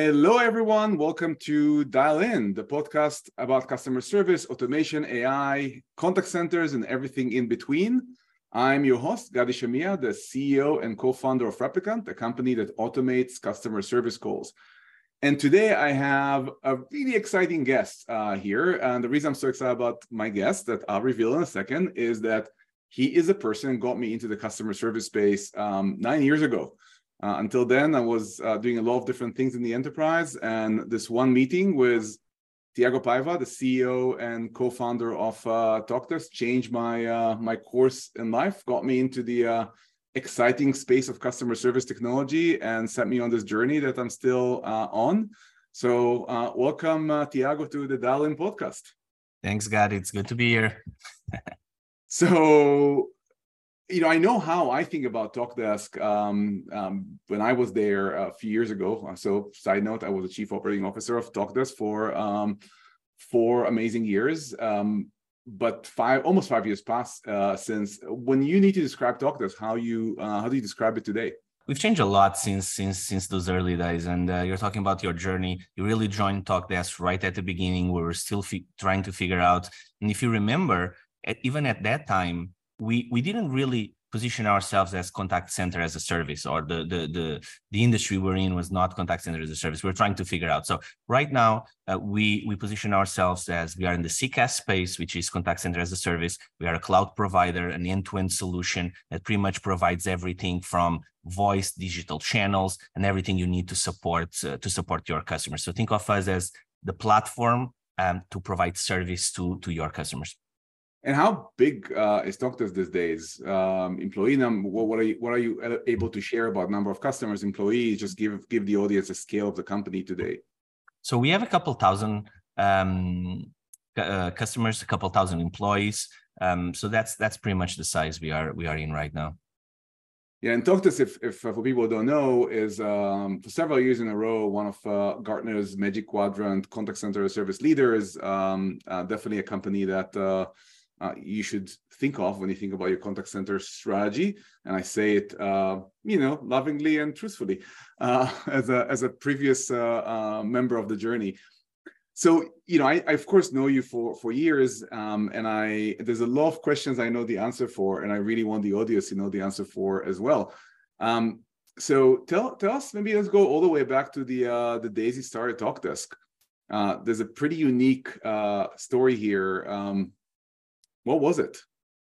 Hello, everyone. Welcome to Dial In, the podcast about customer service, automation, AI, contact centers, and everything in between. I'm your host, Gadi Shamia, the CEO and co founder of Replicant, a company that automates customer service calls. And today I have a really exciting guest uh, here. And the reason I'm so excited about my guest that I'll reveal in a second is that he is a person who got me into the customer service space um, nine years ago. Uh, until then, I was uh, doing a lot of different things in the enterprise. And this one meeting with Tiago Paiva, the CEO and co-founder of uh, TalkDesk, changed my uh, my course in life, got me into the uh, exciting space of customer service technology, and set me on this journey that I'm still uh, on. So, uh, welcome, Tiago, to the Dial In podcast. Thanks, Gadi. It's good to be here. so you know, I know how I think about TalkDesk um, um, when I was there a few years ago. So, side note, I was the chief operating officer of TalkDesk for um, four amazing years. Um, but five, almost five years passed uh, since. When you need to describe TalkDesk, how you uh, how do you describe it today? We've changed a lot since since since those early days, and uh, you're talking about your journey. You really joined TalkDesk right at the beginning. We were still fi- trying to figure out, and if you remember, at, even at that time we we didn't really position ourselves as contact center as a service or the the the, the industry we're in was not contact center as a service. We're trying to figure out. So right now uh, we we position ourselves as we are in the CCaaS space which is contact center as a service. We are a cloud provider an end-to-end solution that pretty much provides everything from voice digital channels and everything you need to support uh, to support your customers. So think of us as the platform um, to provide service to to your customers and how big uh, is TalkDesk these days? Um, employee number. What, what, are you what are you able to share about number of customers, employees? Just give give the audience a scale of the company today. So we have a couple thousand um, uh, customers, a couple thousand employees. Um, so that's that's pretty much the size we are we are in right now. Yeah, and TalkDesk, if, if uh, for people who don't know, is um, for several years in a row one of uh, Gartner's Magic Quadrant contact center service leaders. Um, uh, definitely a company that uh, you should think of when you think about your contact center strategy. And I say it, uh, you know, lovingly and truthfully, uh, as a as a previous uh, uh, member of the journey. So you know, I, I, of course know you for for years, um, and I there's a lot of questions I know the answer for, and I really want the audience to know the answer for as well. Um, so tell tell us maybe let's go all the way back to the uh, the days you started TalkDesk. there's a pretty unique story here. Um, what was it?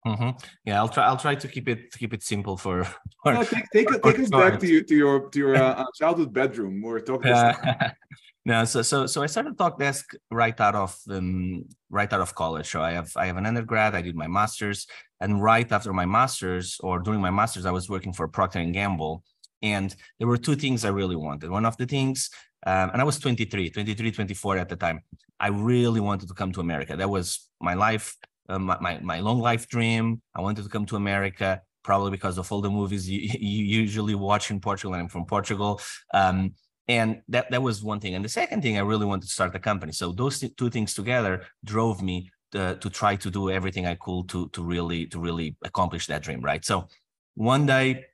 Mm-hmm. Yeah, I'll try. I'll try to keep it to keep it simple for. for no, take take, for, take us back to you to your to your uh, childhood bedroom. We're talking. Uh, no, so so so I started Talkdesk right out of um, right out of college. So I have I have an undergrad. I did my master's, and right after my master's or during my master's, I was working for Procter and Gamble, and there were two things I really wanted. One of the things, um, and I was 23, 23, 24 at the time. I really wanted to come to America. That was my life uh, my, my, my long life dream. I wanted to come to America, probably because of all the movies you, you usually watch in Portugal, and I'm from Portugal. Um, and that that was one thing. And the second thing, I really wanted to start a company. So those two things together drove me to, to try to do everything I could to to really to really accomplish that dream. Right. So one day,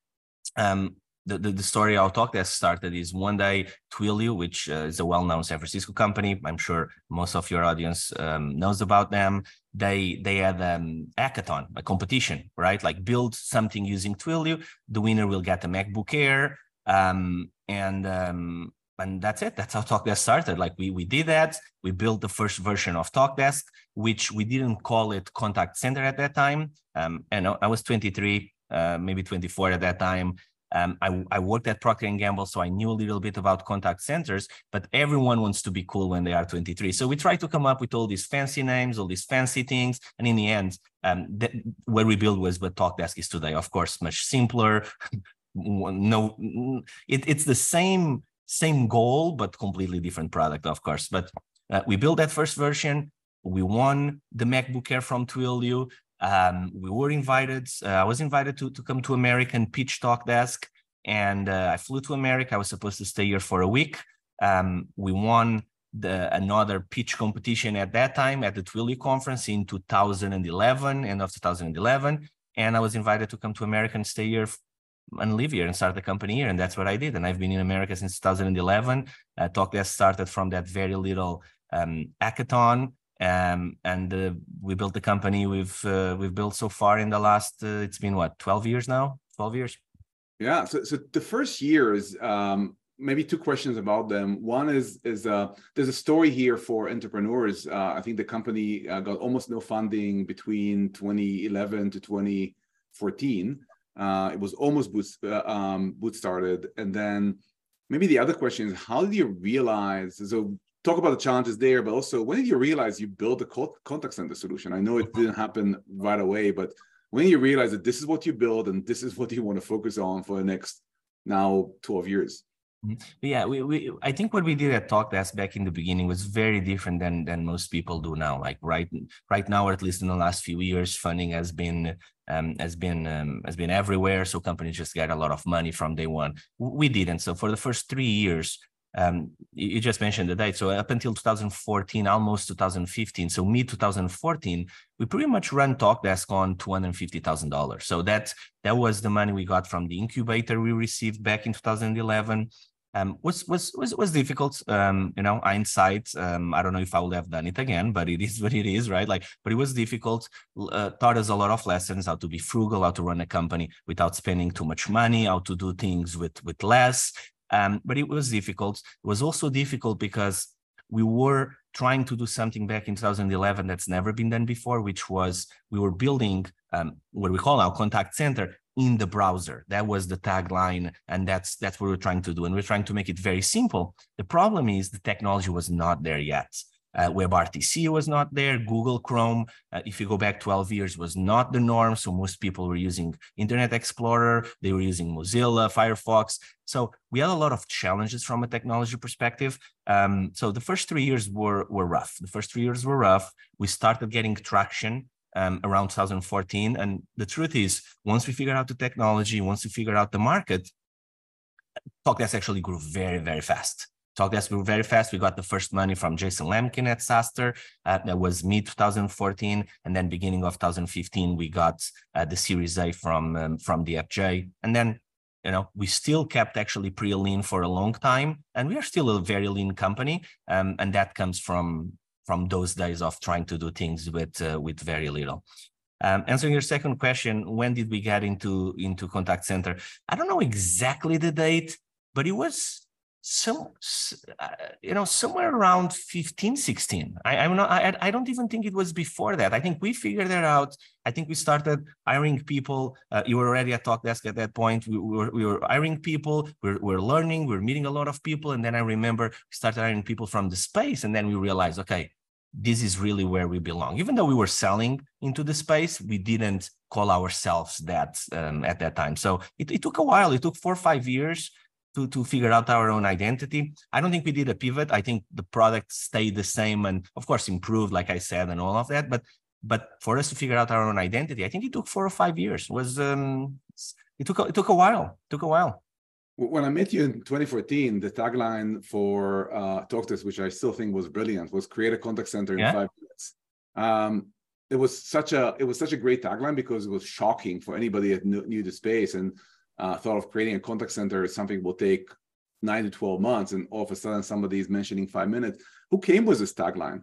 um, the, the, the, story I'll talk that started is one day Twilio, which uh, is a well-known San Francisco company. I'm sure most of your audience um, knows about them. They they had an hackathon, a competition, right? Like build something using Twilio. The winner will get a MacBook Air, um, and um, and that's it. That's how TalkDesk started. Like we we did that. We built the first version of TalkDesk, which we didn't call it Contact Center at that time. Um, and I was 23, uh, maybe 24 at that time um, I, I, worked at Procter & Gamble, so I knew a little bit about contact centers, but everyone wants to be cool when they are 23. So we try to come up with all these fancy names, all these fancy things. And in the end, um, what we built was what TalkDesk is today. Of course, much simpler. no, it, it's the same, same goal, but completely different product, of course. But uh, we built that first version. We won the MacBook Air from Twilio. Um, we were invited. Uh, I was invited to to come to American Pitch Talkdesk, and uh, I flew to America. I was supposed to stay here for a week. Um, we won the another pitch competition at that time at the Twilio conference in 2011, end of 2011, and I was invited to come to America and stay here and live here and start the company here. And that's what I did. And I've been in America since 2011. Uh, TalkDesk started from that very little um, hackathon. Um, and uh, we built the company we've uh, we've built so far in the last uh, it's been what 12 years now 12 years yeah so, so the first years um, maybe two questions about them one is is uh, there's a story here for entrepreneurs uh, i think the company uh, got almost no funding between 2011 to 2014 uh, it was almost boot, um, boot started. And then maybe the other question is how did you realize? So talk about the challenges there, but also when did you realize you built a contact center solution? I know it didn't happen right away, but when you realize that this is what you build and this is what you want to focus on for the next now 12 years? Mm-hmm. Yeah, we, we I think what we did at TalkDesk back in the beginning was very different than than most people do now. Like right right now, or at least in the last few years, funding has been um, has been um, has been everywhere. So companies just get a lot of money from day one. We didn't. So for the first three years, um, you just mentioned the date. So up until 2014, almost 2015, so mid 2014, we pretty much run TalkDesk on $250,000. So that that was the money we got from the incubator we received back in 2011 um, was was was was difficult. Um, you know, hindsight. Um, I don't know if I would have done it again, but it is what it is, right? Like, but it was difficult. Uh, taught us a lot of lessons: how to be frugal, how to run a company without spending too much money, how to do things with with less. Um, but it was difficult. It was also difficult because we were trying to do something back in 2011 that's never been done before, which was we were building um, what we call now contact center in the browser. That was the tagline, and that's that's what we're trying to do. And we're trying to make it very simple. The problem is the technology was not there yet. Uh, WebRTC was not there. Google Chrome, uh, if you go back 12 years, was not the norm. So most people were using Internet Explorer. They were using Mozilla, Firefox. So we had a lot of challenges from a technology perspective. Um, so the first three years were were rough. The first three years were rough. We started getting traction um, around 2014. And the truth is, once we figured out the technology, once we figured out the market, TalkDesk actually grew very, very fast. TalkDesk grew very fast. We got the first money from Jason Lemkin at SaaStr. Uh, that was mid 2014, and then beginning of 2015, we got uh, the Series A from um, from DFJ, and then you know we still kept actually pretty lean for a long time, and we are still a very lean company, um, and that comes from from those days of trying to do things with uh, with very little. Um, answering your second question, when did we get into into contact center? I don't know exactly the date, but it was some uh, you know somewhere around 15 16 I, i'm not I, I don't even think it was before that. I think we figured it out. I think we started hiring people. Uh, you were already at Talkdesk at that point. We, we, were, we were hiring people. We we're, we're learning. We we're meeting a lot of people. And then i remember we started hiring people from the space. And then we realized okay this is really where we belong. Even though we were selling into the space, we didn't call ourselves that um, at that time. So it, it took a while. It took four or five years to, to figure out our own identity. I don't think we did a pivot. I think the product stayed the same and of course improved, like I said, and all of that. But but for us to figure out our own identity, I think it took four or five years. It was um, it took a, it took a while. It took a while. When I met you in 2014, the tagline for uh, TalkDesk, which I still think was brilliant, was "Create a contact center in yeah. five minutes." Um, it was such a it was such a great tagline because it was shocking for anybody that knew, knew the space and uh, thought of creating a contact center something will take nine to 12 months, and all of a sudden somebody is mentioning five minutes. Who came with this tagline?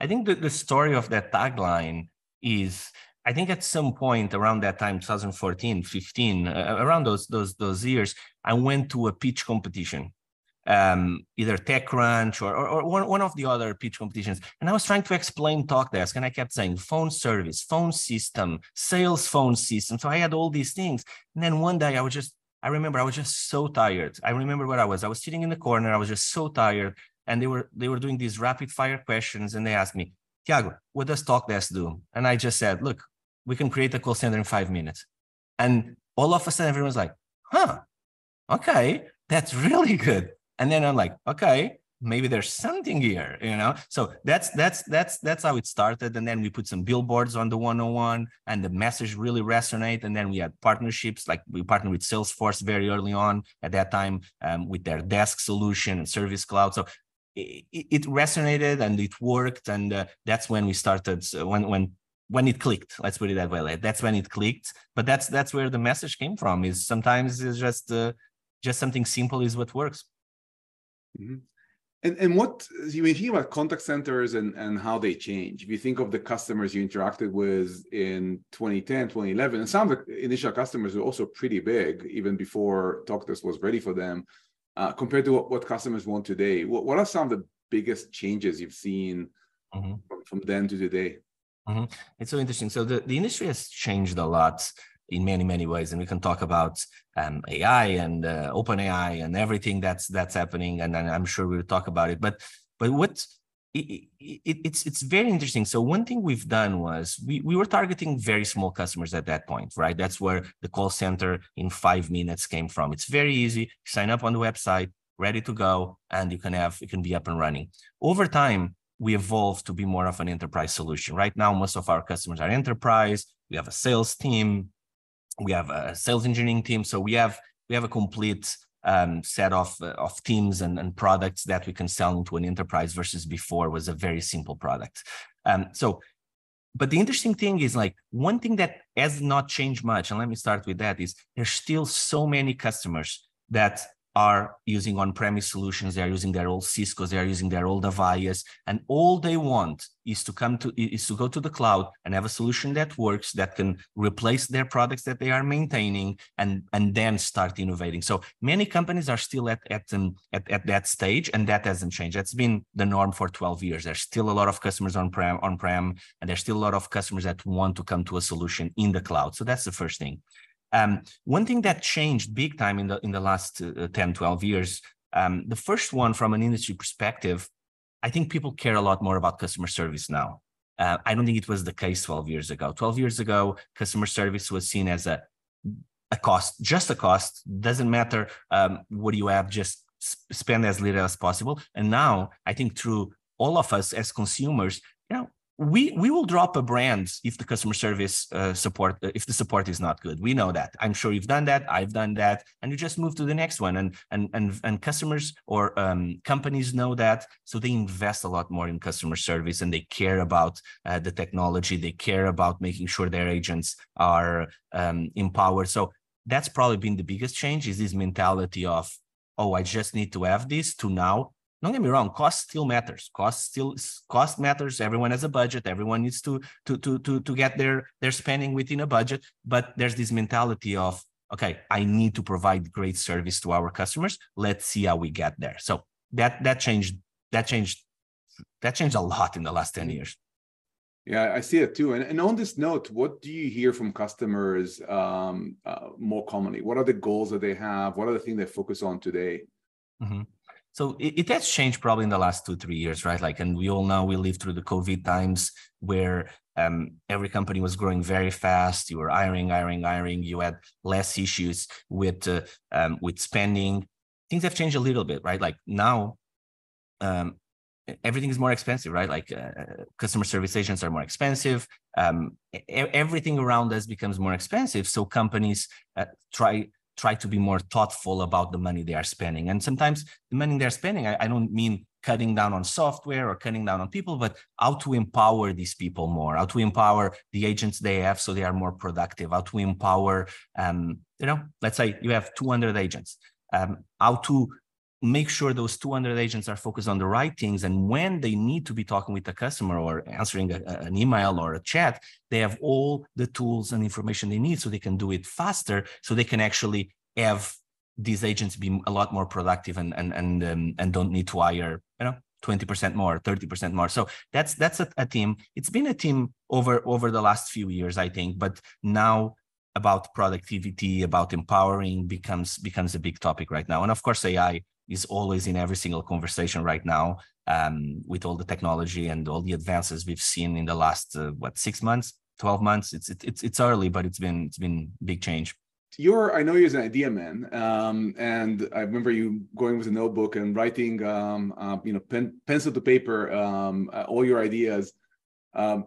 I think that the story of that tagline is I think at some point around that time, 2014, 15, uh, around those those those years, I went to a pitch competition, um, either TechCrunch or, or, or one, one of the other pitch competitions, and I was trying to explain TalkDesk, and I kept saying phone service, phone system, sales phone system. So I had all these things, and then one day I was just, I remember I was just so tired. I remember where I was. I was sitting in the corner. I was just so tired, and they were they were doing these rapid fire questions, and they asked me, Tiago, what does TalkDesk do? And I just said, look, we can create a call center in five minutes. And all of a sudden, everyone's like, huh, okay, that's really good. And then I'm like, okay, maybe there's something here, you know? So that's that's that's that's how it started. And then we put some billboards on the 101 and the message really resonate. And then we had partnerships, like we partnered with Salesforce very early on at that time um, with their desk solution and service cloud. So it, it resonated and it worked. And uh, that's when we started, uh, when when when it clicked let's put it that way that's when it clicked but that's that's where the message came from is sometimes it's just uh, just something simple is what works mm-hmm. and and what you mean think about contact centers and and how they change if you think of the customers you interacted with in 2010 2011 and some of the initial customers were also pretty big even before talkdesk was ready for them uh, compared to what, what customers want today what, what are some of the biggest changes you've seen mm-hmm. from, from then to today Mm-hmm. It's so interesting. So the, the industry has changed a lot in many many ways, and we can talk about um, AI and uh, OpenAI and everything that's that's happening, and, I'm sure we'll talk about it. But but what it, it, it's it's very interesting. So one thing we've done was we we were targeting very small customers at that point, right? That's where the call center in five minutes came from. It's very easy. Sign up on the website, ready to go, and you can have you can be up and running. Over time, we evolved to be more of an enterprise solution. Right now, most of our customers are enterprise. We have a sales team, we have a sales engineering team. So we have we have a complete um, set of uh, of teams and, and products that we can sell into an enterprise versus before was a very simple product. Um, so, but the interesting thing is like one thing that has not changed much, and let me start with that is there's still so many customers that are using on-premise solutions, they are using their old Cisco's, they are using their old Avayas, and all they want is to come to is to go to the cloud and have a solution that works that can replace their products that they are maintaining and and then start innovating. So many companies are still at at um, at, at that stage, and that hasn't changed. That's been the norm for 12 years. There's still a lot of customers on-prem on-prem, and there's still a lot of customers that want to come to a solution in the cloud. So that's the first thing. Um, one thing that changed big time in the in the last uh, 10, 12 years, um, the first one from an industry perspective, I think people care a lot more about customer service now. Uh, I don't think it was the case 12 years ago. 12 years ago, customer service was seen as a a cost, just a cost. Doesn't matter um, what you have, just spend as little as possible. And now, I think through all of us as consumers, we we will drop a brand if the customer service uh, support uh, if the support is not good. We know that. I'm sure you've done that. I've done that. And you just move to the next one. And and and, and customers or um, companies know that. So they invest a lot more in customer service and they care about uh, the technology. They care about making sure their agents are um, empowered. So that's probably been the biggest change is this mentality of oh i just need to have this to now don't get me wrong cost still matters cost still cost matters everyone has a budget everyone needs to to to to, to get their their spending within a budget but there's this mentality of okay i need to provide great service to our customers let's see how we get there so that that changed that changed that changed a lot in the last 10 years yeah, I see it too. And, and on this note, what do you hear from customers um, uh, more commonly? What are the goals that they have? What are the things they focus on today? Mm-hmm so it, it, has changed probably in the last two three years right? Like and we all know we lived through the covid times where um, every company was growing very fast. You were hiring hiring hiring. You had less issues with uh, um, with spending. Things have changed a little bit right? Like now um, everything is more expensive right? Like uh, customer service agents are more expensive. Um, everything around us becomes more expensive. So companies uh, try try to be more thoughtful about the money they are spending. And sometimes the money they're spending, I, I, don't mean cutting down on software or cutting down on people, but how to empower these people more, how to empower the agents they have so they are more productive, how to empower, um, you know, let's say you have 200 agents, um, how to make sure those 200 agents are focused on the right things and when they need to be talking with a customer or answering a, an email or a chat they have all the tools and information they need so they can do it faster so they can actually have these agents be a lot more productive and and and um, and don't need to hire you know 20% more 30% more. So that's that's a, a team. It's been a team over over the last few years i think but now about productivity about empowering becomes becomes a big topic right now. And of course ai is always in every single conversation right now um, with all the technology and all the advances we've seen in the last uh, what six months 12 months? It's it's it's early but it's been it's been big change. You're i know you're an idea man um, and i remember you going with a notebook and writing um, uh, you know pen, pencil to paper um, uh, all your ideas. Um,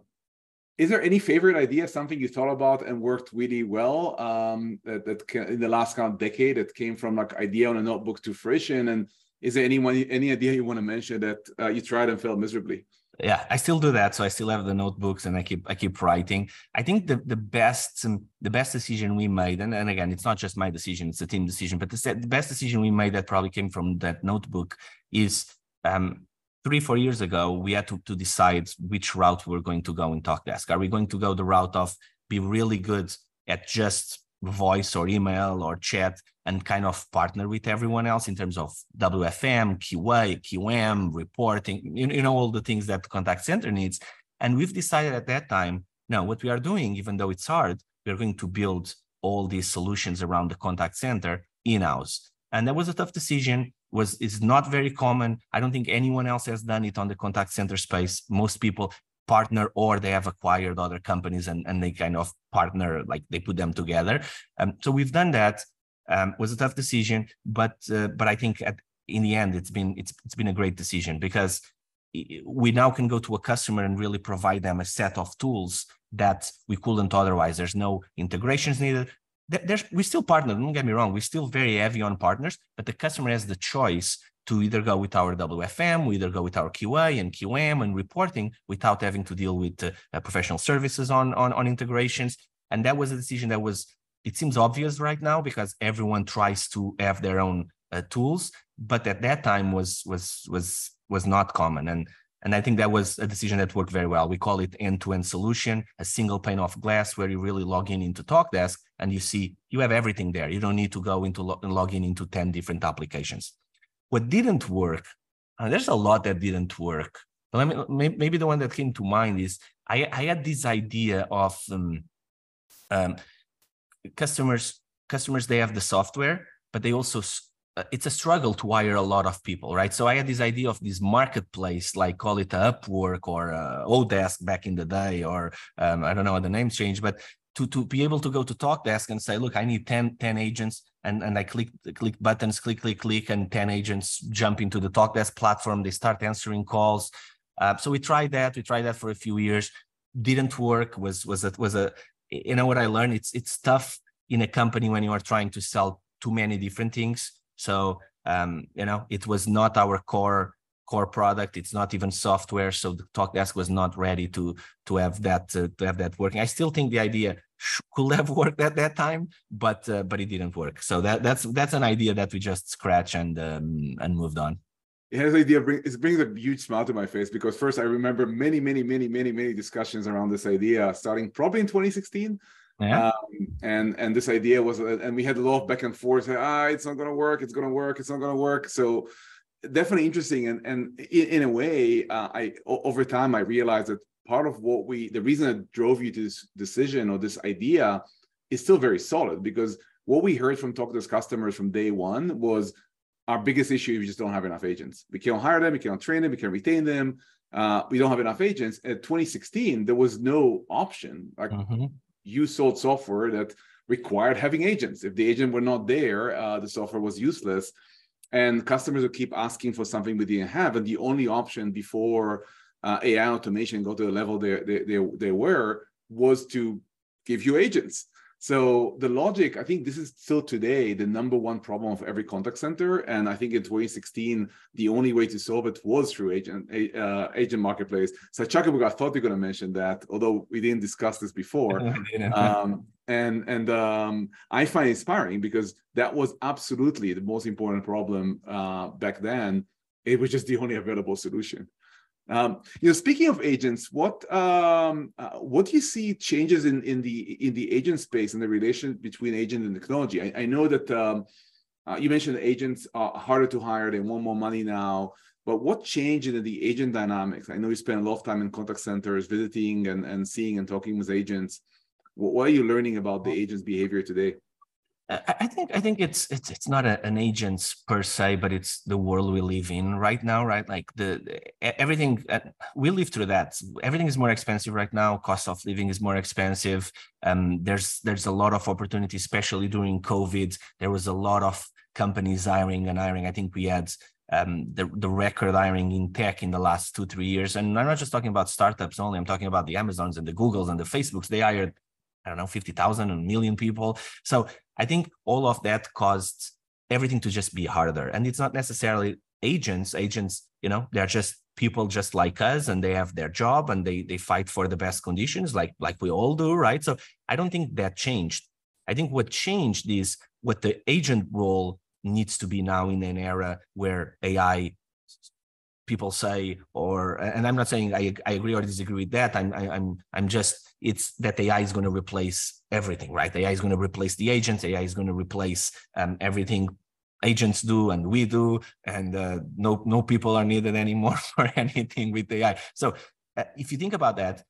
is there any favorite idea, something you thought about and worked really well um, that, that can, in the last kind of decade that came from like idea on a notebook to fruition? And is there anyone any idea you want to mention that uh, you tried and failed miserably? yeah i still do that so i still have the notebooks and i keep i keep writing i think the the best um, the best decision we made and, and again it's not just my decision it's a team decision but the, the best decision we made that probably came from that notebook is um, three four years ago we had to, to decide which route we're going to go in talkdesk are we going to go the route of be really good at just voice or email or chat and kind of partner with everyone else in terms of WFM, QA, QM, reporting, you, you know, all the things that contact center needs. And we've decided at that time, no, what we are doing, even though it's hard, we're going to build all these solutions around the contact center in-house. And that was a tough decision. Was is not very common. I don't think anyone else has done it on the contact center space. Most people partner or they have acquired other companies and, and they kind of partner like they put them together um, so we've done that um, was a tough decision but uh, but i think at, in the end it's been it's, it's been a great decision because we now can go to a customer and really provide them a set of tools that we couldn't otherwise there's no integrations needed there's we still partner don't get me wrong we're still very heavy on partners but the customer has the choice to either go with our WFM, we either go with our QA and QM and reporting without having to deal with uh, professional services on, on, on integrations. And that was a decision that was, it seems obvious right now because everyone tries to have their own uh, tools, but at that time was was was was not common. And and I think that was a decision that worked very well. We call it end-to-end solution, a single pane of glass where you really log in into TalkDesk and you see you have everything there. You don't need to go into lo- log in into 10 different applications. What didn't work, and there's a lot that didn't work. But let me, maybe the one that came to mind is I, I had this idea of um, um, customers. Customers they have the software, but they also uh, it's a struggle to hire a lot of people, right? So I had this idea of this marketplace, like call it Upwork or uh, Odesk back in the day, or um, I don't know the names change, but to, to be able to go to Talkdesk and say, look, I need 10, 10 agents and, and I click click buttons, click, click, click, and 10 agents jump into the Talkdesk platform. They start answering calls. Uh, so we tried that. We tried that for a few years. Didn't work. Was was a, was a you know what I learned? It's it's tough in a company when you are trying to sell too many different things. So um, you know, it was not our core core product. It's not even software. So the Talkdesk was not ready to to have that uh, to have that working. I still think the idea could have worked at that time, but uh, but it didn't work. So that that's that's an idea that we just scratch and um, and moved on. Yeah, this idea it brings a huge smile to my face because first I remember many, many, many, many, many discussions around this idea starting probably in 2016. Yeah. Um, and and this idea was, uh, and we had a lot of back and forth. Ah, it's not gonna work. It's gonna work. It's not gonna work. So definitely interesting. And and in, in a way, uh, I over time I realized that part of what we the reason that drove you to this decision or this idea is still very solid because what we heard from Talkdesk customers from day one was our biggest issue is we just don't have enough agents. We can't hire them, we can't train them, we can't retain them. Uh, we don't have enough agents. At 2016, there was no option. Like mm-hmm. you sold software that required having agents. If the agent were not there, uh, the software was useless. And customers would keep asking for something we didn't have. And the only option before uh, AI automation go to the level they, they, they, they were was to give you agents. So the logic, I think this is still today the number one problem of every contact center, and I think in 2016 the only way to solve it was through agent uh, agent marketplace. So Chuckabug, I thought you were going to mention that, although we didn't discuss this before. um, and and um, I find inspiring because that was absolutely the most important problem uh, back then. It was just the only available solution. Um, you know, speaking of agents, what um, uh, what do you see changes in in the in the agent space and the relation between agent and technology? I, I know that um, uh, you mentioned agents are harder to hire; they want more money now. But what changed in the agent dynamics? I know you spend a lot of time in contact centers, visiting and, and seeing and talking with agents. What, are you learning about the agent's behavior today? I think I think it's it's it's not a, an agents per se, but it's the world we live in right now, right? Like the everything uh, we live through that. Everything is more expensive right now. Cost of living is more expensive. Um, there's there's a lot of opportunity, especially during COVID. There was a lot of companies hiring and hiring. I think we had um, the the record hiring in tech in the last two three years, and I'm not just talking about startups only. I'm talking about the Amazons and the Googles and the Facebooks. They hired I don't know, 50,000, a million people. So I think all of that caused everything to just be harder. And it's not necessarily agents. Agents, you know, they're just people just like us and they have their job and they they fight for the best conditions like like we all do right so i don't think that changed i think what changed is what the agent role needs to be now in an era where ai people say or and i'm not saying i, I agree or disagree with that i'm I, am i'm just it's that ai is going to replace everything right? Ai is going to replace the agents ai is going to replace um, everything agents do and we do and uh, no no people are needed anymore for anything with ai so uh, if you think about that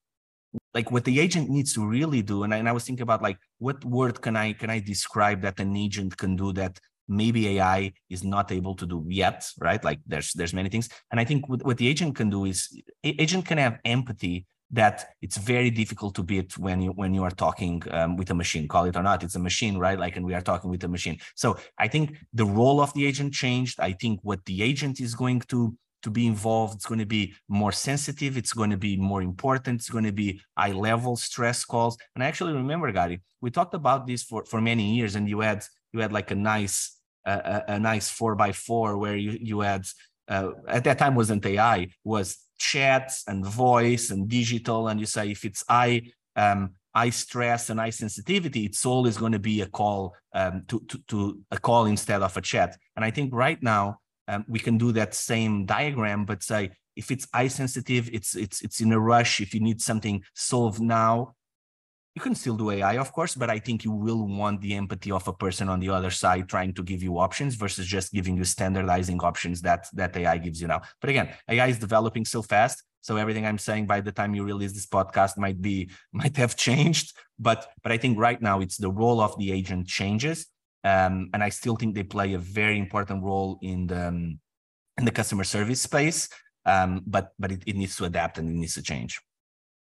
like what the agent needs to really do and I, and I was thinking about like what word can i can i describe that an agent can do that maybe ai is not able to do yet right? Like there's there's many things. And i think what, what the agent can do is agent can have empathy that it's very difficult to beat when you when you are talking um, with a machine. Call it or not it's a machine right? Like and we are talking with a machine. So i think the role of the agent changed. I think what the agent is going to to be involved it's going to be more sensitive it's going to be more important it's going to be high level stress calls. And i actually remember Gadi, we talked about this for for many years and you had you had like a nice uh, a, a nice four by four where you you had uh, at that time wasn't ai was chats and voice and digital and you say if it's i um, eye stress and eye sensitivity, it's always going to be a call um, to, to, to, a call instead of a chat. And I think right now um, we can do that same diagram, but say if it's eye sensitive, it's it's it's in a rush. If you need something solved now, you can still do AI, of course, but I think you will want the empathy of a person on the other side trying to give you options versus just giving you standardizing options that that AI gives you now. But again, AI is developing so fast. So everything I'm saying by the time you release this podcast might be might have changed. But but I think right now it's the role of the agent changes. Um, and I still think they play a very important role in the um, in the customer service space. Um, but but it, it needs to adapt and it needs to change.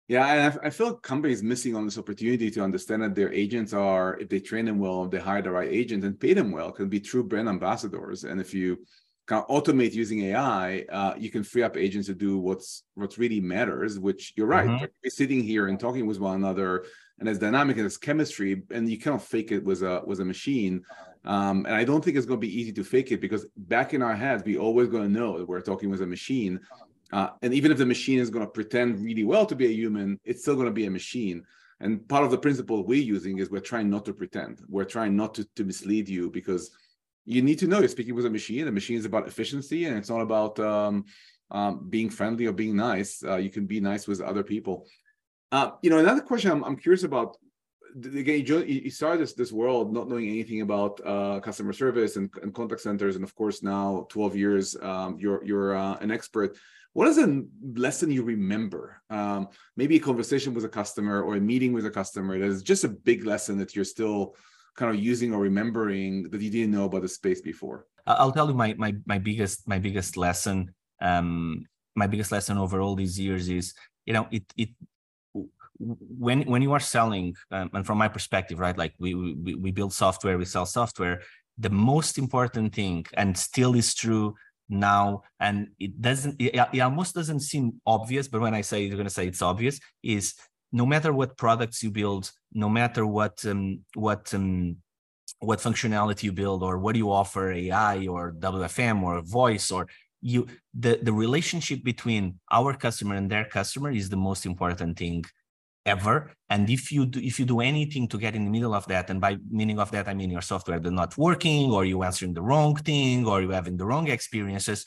Yeah, and I, I feel companies missing on this opportunity to understand that their agents are, if they train them well, if they hire the right agent and pay them well, can be true brand ambassadors. And if you kind of automate using AI, uh, you can free up agents to do what's what's really matters. Which you're right, mm-hmm. like sitting here and talking with one another, and as dynamic as chemistry, and you cannot fake it with a with a machine. Um, and I don't think it's going to be easy to fake it because back in our heads, we always going to know that we're talking with a machine. Uh, and even if the machine is going to pretend really well to be a human, it's still going to be a machine. And part of the principle we're using is we're trying not to pretend. We're trying not to, to mislead you because you need to know you're speaking with a machine. The machine is about efficiency and it's not about um, um, being friendly or being nice. Uh, you can be nice with other people. Uh, you know, another question I'm, I'm curious about. Again, you, you started this this world not knowing anything about uh, customer service and, and, contact centers, and of course now 12 years, um, you're you're uh, an expert what is a lesson you remember? Um, maybe a conversation with a customer or a meeting with a customer that is just a big lesson that you're still kind of using or remembering that you didn't know about the space before. I'll tell you my my my biggest my biggest lesson. Um, my biggest lesson over all these years is you know it it when when you are selling um, and from my perspective right like we, we we build software we sell software the most important thing and still is true now and it doesn't it, it almost doesn't seem obvious but when i say you're going to say it's obvious is no matter what products you build no matter what um, what um, what functionality you build or what you offer ai or wfm or voice or you the the relationship between our customer and their customer is the most important thing ever. And if you do if you do anything to get in the middle of that and by meaning of that i mean your software not working or you answering the wrong thing or you having the wrong experiences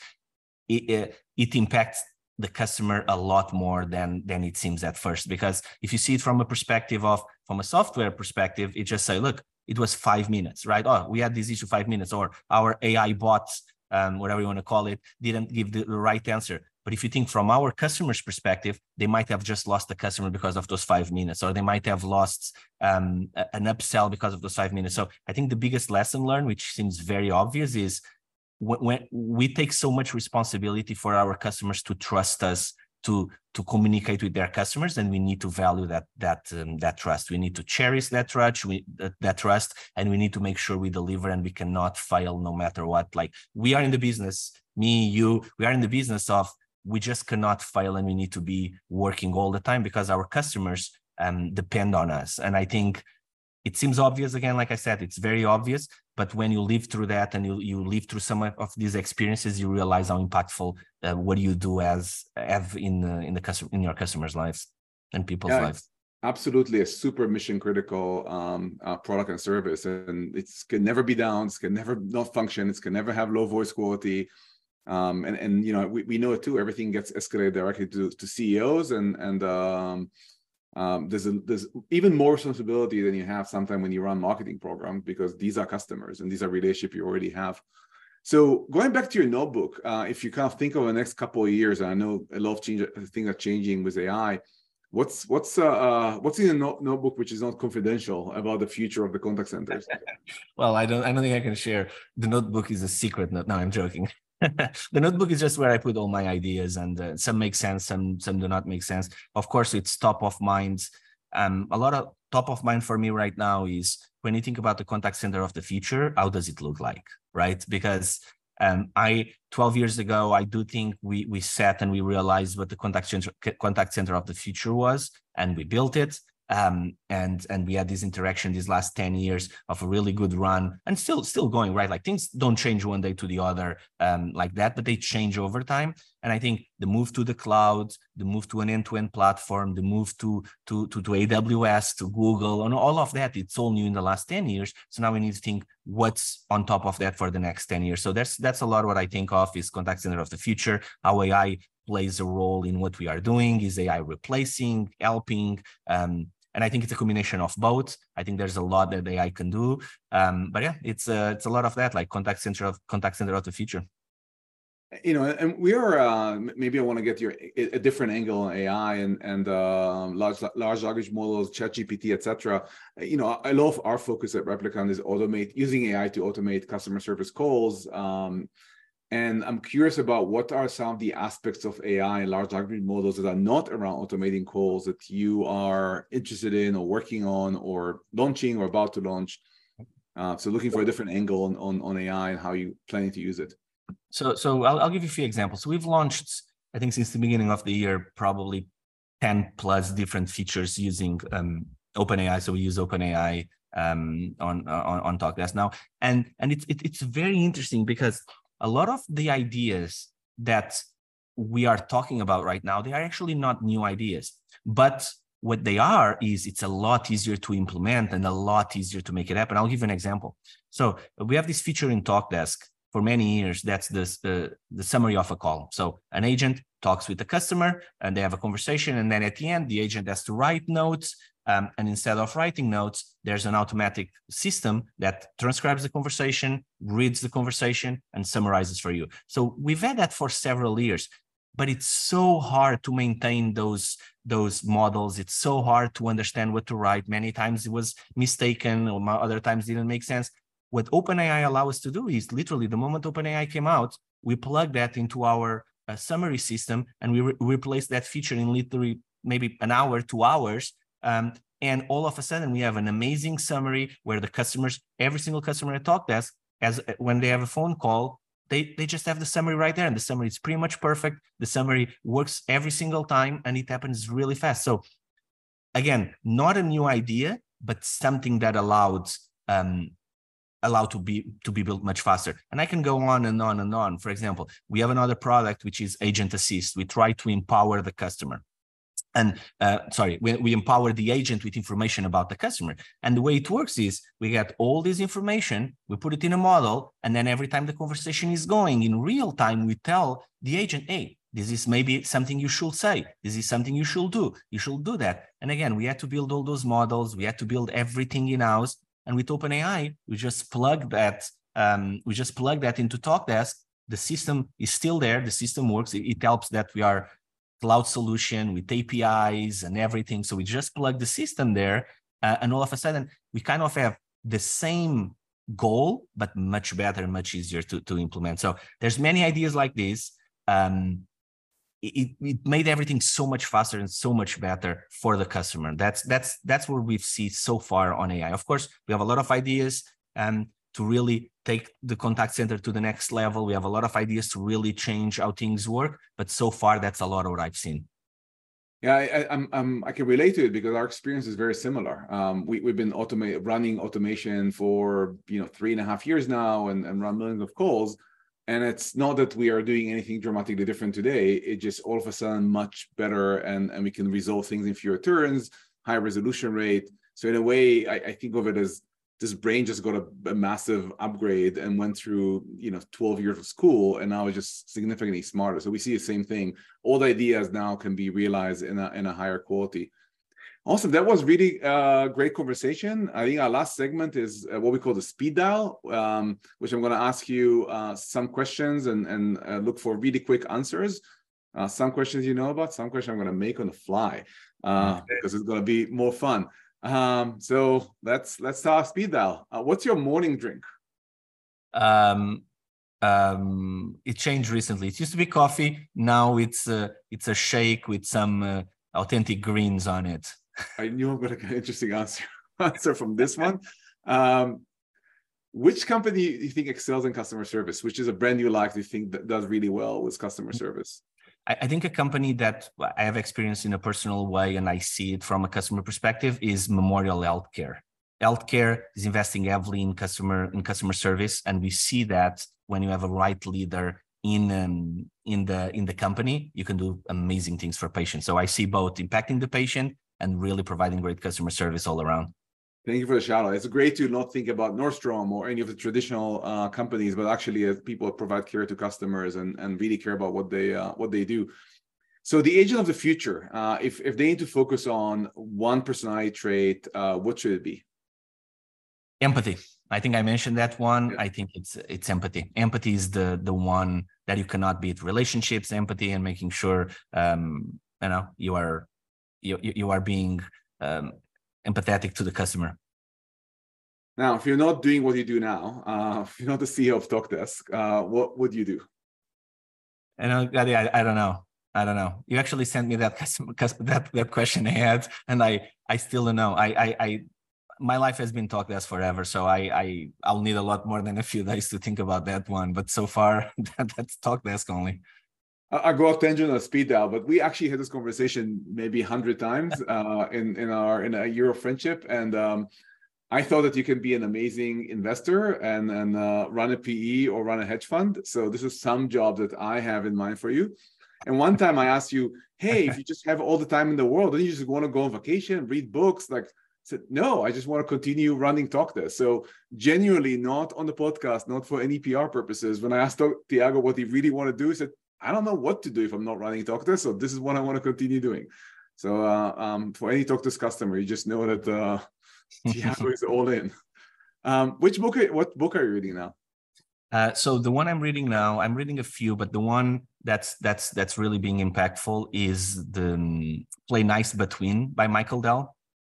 it, it, it impacts the customer a lot more than than it seems at first. Because if you see it from a perspective of from a software perspective it just say look it was five minutes right? Oh we had this issue five minutes or our ai bots um, whatever you want to call it didn't give the, the right answer but if you think from our customers' perspective, they might have just lost the customer because of those five minutes, or they might have lost um, an upsell because of those five minutes. So I think the biggest lesson learned, which seems very obvious, is when, we take so much responsibility for our customers to trust us to to communicate with their customers and we need to value that that um, that trust we need to cherish that trust we, that, that trust and we need to make sure we deliver and we cannot fail no matter what like we are in the business me you we are in the business of we just cannot fail and we need to be working all the time because our customers um, depend on us. And i think it seems obvious again like i said it's very obvious but when you live through that and you, you live through some of these experiences you realize how impactful uh, what you do as have in uh, in the customer in your customers lives and people's yeah, lives. absolutely. A super mission critical um, uh, product and service. And it can never be down. It can never not function. It can never have low voice quality um, and and you know we, we know it too everything gets escalated directly to, to ceos and and um, um, there's a, there's even more responsibility than you have sometimes when you run marketing programs because these are customers and these are relationships you already have. So going back to your notebook, uh, if you kind of think of the next couple of years, I know a lot of change, things are changing with AI. What's what's uh, uh, what's in the no- notebook which is not confidential about the future of the contact centers? well, I don't I don't think I can share. The notebook is a secret note. No, I'm joking. the notebook is just where I put all my ideas, and uh, some make sense, some some do not make sense. Of course, it's top of mind. Um, a lot of top of mind for me right now is when you think about the contact center of the future. How does it look like, right? Because um, I 12 years ago, I do think we we sat and we realized what the contact center contact center of the future was, and we built it um, and and we had this interaction these last 10 years of a really good run and still still going right? Like things don't change one day to the other um, like that but they change over time. And i think the move to the cloud the move to an end-to-end platform the move to to to, to aws to google and all of that it's all new in the last 10 years. So now we need to think what's on top of that for the next 10 years. So that's that's a lot what i think of is contact center of the future how ai plays a role in what we are doing. Is ai replacing helping um, and I think it's a combination of both. I think there's a lot that AI can do, um, but yeah, it's a, uh, it's a lot of that, like contact center of contact center of the future. You know, and we are uh, maybe I want to get your a different angle on AI and and uh, large large language models, ChatGPT, etc. You know, I love our focus at Replicant is automate using AI to automate customer service calls. Um, and I'm curious about what are some of the aspects of AI and large language models that are not around automating calls that you are interested in or working on or launching or about to launch. Uh, so looking for a different angle on, on, on AI and how you planning to use it. So so I'll, I'll give you a few examples. So we've launched, I think since the beginning of the year, probably 10 plus different features using um, OpenAI. So we use OpenAI um, on, on, on TalkDesk now. And, and it's, it, it's very interesting because a lot of the ideas that we are talking about right now, they are actually not new ideas. But what they are is it's a lot easier to implement and a lot easier to make it happen. I'll give you an example. So we have this feature in TalkDesk for many years. That's the, the, the summary of a call. So an agent talks with the customer and they have a conversation. And then at the end, the agent has to write notes um, and instead of writing notes, there's an automatic system that transcribes the conversation, reads the conversation, and summarizes for you. So we've had that for several years, but it's so hard to maintain those those models. It's so hard to understand what to write. Many times it was mistaken, or other times didn't make sense. What OpenAI allows us to do is literally the moment OpenAI came out, we plug that into our uh, summary system and we re- replace that feature in literally maybe an hour, two hours, um, and all of a sudden, we have an amazing summary where the customers, every single customer at TalkDesk, as when they have a phone call, they, they just have the summary right there. And the summary is pretty much perfect. The summary works every single time and it happens really fast. So again, not a new idea, but something that allowed um, allowed to be to be built much faster. And I can go on and on and on. For example, we have another product which is Agent Assist. We try to empower the customer and uh, sorry, we, we empower the agent with information about the customer. And the way it works is we get all this information, we put it in a model, and then every time the conversation is going in real time, we tell the agent, hey, this is maybe something you should say. This is something you should do. You should do that. And again, we had to build all those models. We had to build everything in house. And with OpenAI, we just plug that. Um, we just plug that into TalkDesk. The system is still there. The system works. It, it helps that we are cloud solution with APIs and everything. So we just plug the system there, uh, and all of a sudden we kind of have the same goal, but much better much easier to, to implement. So there's many ideas like this. Um, it, it made everything so much faster and so much better for the customer. That's that's that's what we've seen so far on AI. Of course, we have a lot of ideas. Um, to really take the contact center to the next level. We have a lot of ideas to really change how things work, but so far that's a lot of what I've seen. Yeah, I, I'm, I'm, I can relate to it because our experience is very similar. Um, we, we've been automate, running automation for you know three and a half years now, and, and run millions of calls. And it's not that we are doing anything dramatically different today. It just all of a sudden much better, and and we can resolve things in fewer turns, high resolution rate. So in a way, I, I think of it as this brain just got a, a, massive upgrade and went through you know 12 years of school and now is just significantly smarter. So we see the same thing. All the ideas now can be realized in a, in a higher quality. Awesome. That was really a uh, great conversation. I think our last segment is uh, what we call the speed dial um, which i'm going to ask you uh, some questions and, and uh, look for really quick answers. Uh, some questions you know about some questions i'm going to make on the fly uh, because it's going to be more fun um, so let's let's start speed dial. Uh, what's your morning drink? Um, um, it changed recently. It used to be coffee. Now it's uh, it's a shake with some uh, athletic greens on it. I knew I'm going to get an interesting answer answer from this one. Um, which company do you think excels in customer service? Which is a brand you like? Do you think that does really well with customer service? I, I think a company that I have experienced in a personal way and I see it from a customer perspective is Memorial Healthcare. Healthcare is investing heavily in customer in customer service, and we see that when you have a right leader in um, in the in the company, you can do amazing things for patients. So I see both impacting the patient and really providing great customer service all around. Thank you for the shout out. It's great to not think about Nordstrom or any of the traditional uh, companies, but actually as people provide care to customers and, and really care about what they uh, what they do. So the agent of the future, uh, if if they need to focus on one personality trait, uh, what should it be? Empathy. I think I mentioned that one. Yeah. I think it's it's empathy. Empathy is the the one that you cannot beat. Relationships, empathy, and making sure um, you know you are you you are being um, empathetic to the customer. Now, if you're not doing what you do now, uh, if you're not the CEO of TalkDesk, uh, what would you do? I know, I, I don't know. I don't know. You actually sent me that customer, that that question I had, and I I still don't know. I I, I my life has been TalkDesk forever, so I I I'll need a lot more than a few days to think about that one. But so far, that, that's TalkDesk only. I go off tangent on speed dial, but we actually had this conversation maybe hundred times uh, in in our in a year of friendship, and um, I thought that you can be an amazing investor and and uh, run a PE or run a hedge fund. So this is some job that I have in mind for you. And one time I asked you, "Hey, if you just have all the time in the world, then you just want to go on vacation, read books?" Like, I said, "No, I just want to continue running TalkDesk." So genuinely, not on the podcast, not for any PR purposes. When I asked Tiago what he really want to do, he said, I don't know what to do if I'm not running TalkDesk. So this is what I want to continue doing. So uh, um, for any TalkDesk customer, you just know that uh, Tiago is all in. Um, which book? Are, what book are you reading now? Uh, so the one I'm reading now, I'm reading a few, but the one that's that's that's really being impactful is the um, Play Nice But Win by Michael Dell.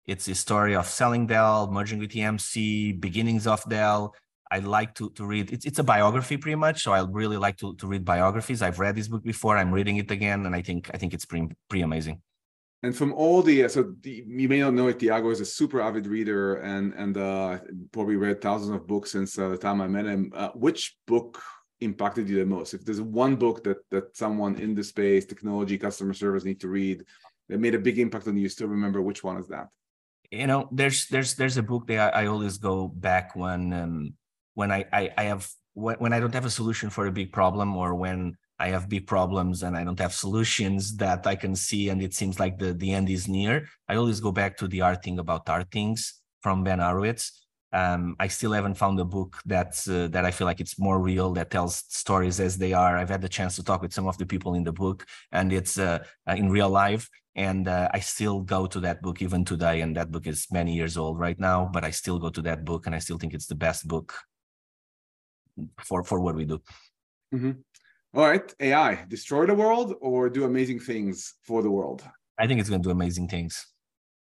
It's a story of selling Dell, merging with EMC, beginnings of Dell, I like to to read. It's it's a biography pretty much, so I really like to to read biographies. I've read this book before. I'm reading it again, and I think I think it's pretty pretty amazing. And from all the so the, you may not know it, Tiago is a super avid reader and and uh, probably read thousands of books since uh, the time I met him. Uh, which book impacted you the most? If there's one book that that someone in the space, technology, customer service need to read that made a big impact on you, still remember which one is that? You know, there's there's there's a book that I, I always go back when um, when I, I, I have when, when I don't have a solution for a big problem or when I have big problems and I don't have solutions that I can see and it seems like the, the end is near, I always go back to the hard thing about hard things from Ben Horowitz. Um, I still haven't found a book that's uh, that I feel like it's more real that tells stories as they are. I've had the chance to talk with some of the people in the book, and it's uh, uh in real life. And uh, I still go to that book even today. And that book is many years old right now, but I still go to that book, and I still think it's the best book for for what we do. Mm-hmm. All right, AI destroy the world or do amazing things for the world? I think it's going to do amazing things.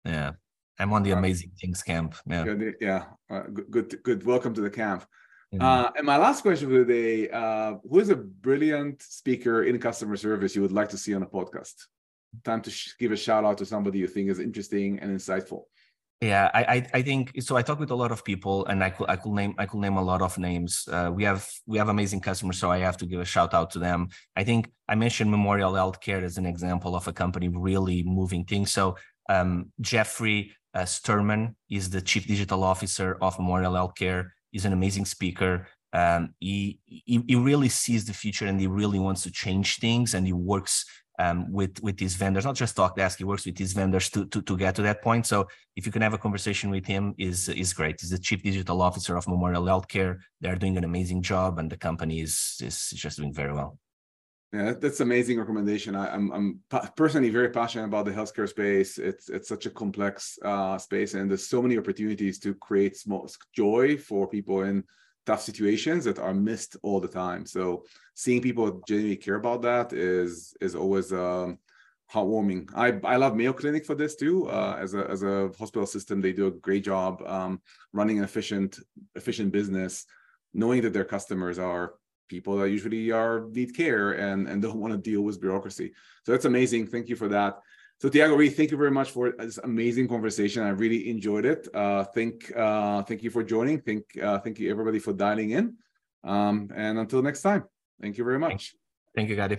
Yeah, I'm on the amazing things camp. Yeah, good, yeah, uh, good, good, good. Welcome to the camp. Mm-hmm. Uh, and my last question for the day: uh, Who is a brilliant speaker in customer service you would like to see on a podcast? Time to sh- give a shout out to somebody you think is interesting and insightful. Yeah, I, I, I think so. I talk with a lot of people, and I could I could name I could name a lot of names. Uh, we have we have amazing customers, so I have to give a shout out to them. I think I mentioned Memorial Healthcare as an example of a company really moving things. So um, Jeffrey uh, Sturman is the chief digital officer of Memorial Healthcare. He's an amazing speaker. Um, he, he he really sees the future and he really wants to change things, and he works um, with with these vendors, not just Talkdesk. He works with these vendors to, to to get to that point. So if you can have a conversation with him, is is great. He's the chief digital officer of Memorial Healthcare. They're doing an amazing job, and the company is is just doing very well. Yeah, that's amazing recommendation. I, am I'm, I'm personally very passionate about the healthcare space. It's it's such a complex uh, space, and there's so many opportunities to create small joy for people in tough situations that are missed all the time. So seeing people genuinely care about that is is always um, heartwarming. I I love Mayo Clinic for this too. Uh, as a as a hospital system, they do a great job um, running an efficient efficient business, knowing that their customers are people that usually are need care and and don't want to deal with bureaucracy. So that's amazing. Thank you for that. So Tiago Reed, thank you very much for this amazing conversation. I really enjoyed it. Uh, thank, uh, thank you for joining. Thank, uh, thank you everybody for dialing in. Um, and until next time, thank you very much. Thank you, Gadi.